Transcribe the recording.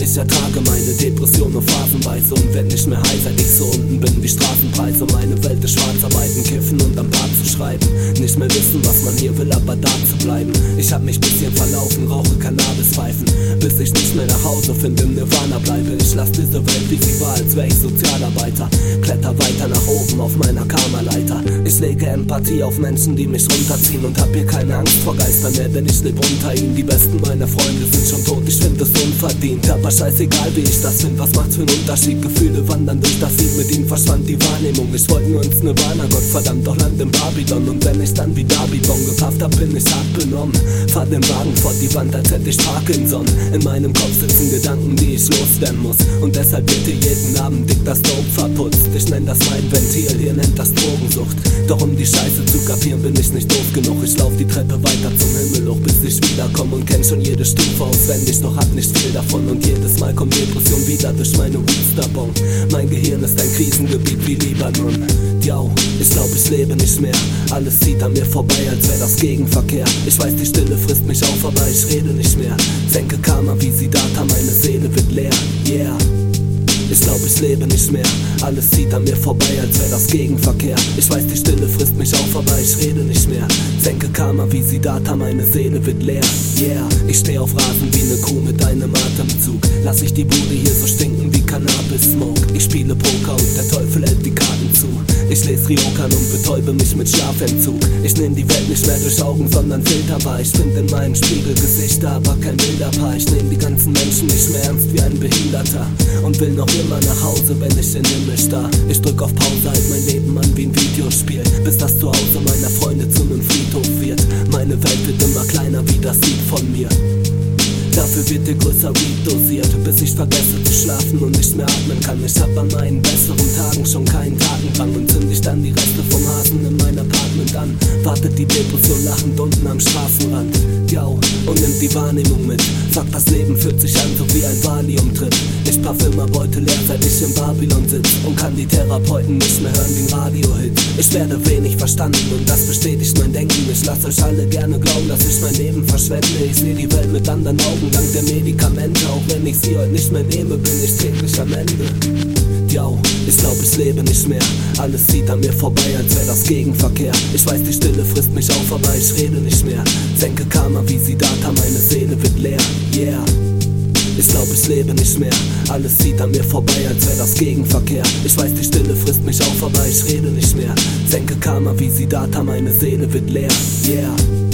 Ich ertrage meine Depression nur phasenweise und wenn nicht mehr high, seit ich so unten bin wie Straßenpreise. Meine Welt ist schwarz, arbeiten, kiffen und am Bad zu schreiben. Nicht mehr wissen, was man hier will, aber da zu bleiben. Ich hab mich bisschen verlaufen, rauche Cannabispfeifen, bis ich nicht mehr nach Hause finde, im Nirvana bleibe. Ich lass diese Welt, wie sie war, als wär ich Sozialarbeiter. Kletter weiter nach oben auf meiner Karma-Leiter. Ich lege Empathie auf Menschen, die mich runterziehen und hab hier keine Angst vor Geistern mehr, denn ich lebe unter ihnen. Die besten meiner Freunde sind schon tot, ich find es unverdient. Aber scheißegal, wie ich das find, was macht's für einen Unterschied? Gefühle wandern durch das Lied, mit ihnen verschwand die Wahrnehmung. Ich wollte nur ins Nirvana, Gott verdammt, doch land im Babylon. Und wenn ich dann wie Dabibon gepafft hab, bin ich hart benommen. Fahr den Wagen vor die Wand, als hätte ich Parkinson. In meinem Kopf sitzen Gedanken, die ich loswerden muss. Und deshalb bitte jeden Abend dick das Dope verputzt. Ich nenn das mein Ventil, ihr nennt das Drogensucht. Doch um die Scheiße zu kapieren, bin ich nicht doof genug. Ich lauf die Treppe weiter zum Himmel hoch, bis ich wiederkomme und kenn schon jede Stufe auswendig. Doch hab nicht viel davon und jedes Mal kommt Depression wieder durch meine Weedsterbon. Mein Gehirn ist ein Krisengebiet wie Libanon. Yo, ich glaub, ich lebe nicht mehr. Alles zieht an mir vorbei, als wär das Gegenverkehr. Ich weiß, die Stille frisst mich auf, aber ich rede nicht mehr. Senke Karma wie Siddhartha, meine Seele wird leer. Yeah. Ich glaub, ich lebe nicht mehr. Alles zieht an mir vorbei, als wär das Gegenverkehr. Ich weiß, die Stille frisst mich auf, aber ich rede nicht mehr. Senke Karma wie Siddhartha, meine Seele wird leer. Yeah, ich steh auf Rasen wie ne Kuh mit einem Atemzug. Lass ich die Bude hier so stinken wie Cannabis-Smoke. Ich spiele Poker und der Teufel Ich lese Ryokan und betäube mich mit Schlafentzug. Ich nehm die Welt nicht mehr durch Augen, sondern filterbar. Ich find in meinem Spiegel Gesichter, aber kein Bilderpaar. Ich nehm die ganzen Menschen nicht mehr ernst wie ein Behinderter. Und will noch immer nach Hause, wenn ich in Himmel starr. Ich drück auf Pause, halt mein Leben an wie ein Videospiel. Bis das Zuhause meiner Freunde zu nem Friedhof wird. Meine Welt wird immer kleiner wie das Lied von mir. Dafür wird der größer dosiert, bis ich vergesse zu schlafen und nicht mehr atmen kann. Ich hab an meinen besseren Tagen schon keinen Tatendrang und zünd ich dann die Reste vom Hasen in mein Apartment an. Wartet die Depression lachend unten am Straßenrand. Yo, und nimmt die Wahrnehmung mit. Fuck, das Leben fühlt sich an, so wie ein Valium-Trip. Ich puff immer Beute leer, seit ich in Babylon sitz und kann die Therapeuten nicht mehr hören wie ein Radiohit. Ich werde wenig verstanden und das bestätigt mein Denken. Ich lass euch alle gerne glauben, dass ich mein Leben verschwende. Ich seh die Welt mit anderen Augen dank der Medikamente. Auch wenn ich sie heute nicht mehr nehme, bin ich täglich am Ende. Yo, ich glaub, ich lebe nicht mehr. Alles zieht an mir vorbei, als wär das Gegenverkehr. Ich weiß, die Stille frisst mich auf, aber ich rede nicht mehr. Senke Karma wie Siddhartha, meine Seele wird leer. Yeah. Ich glaub, ich lebe nicht mehr. Alles zieht an mir vorbei, als wär das Gegenverkehr. Ich weiß, die Stille frisst mich auf, aber ich rede nicht mehr. Senke Karma wie Siddhartha, meine Seele wird leer. Yeah.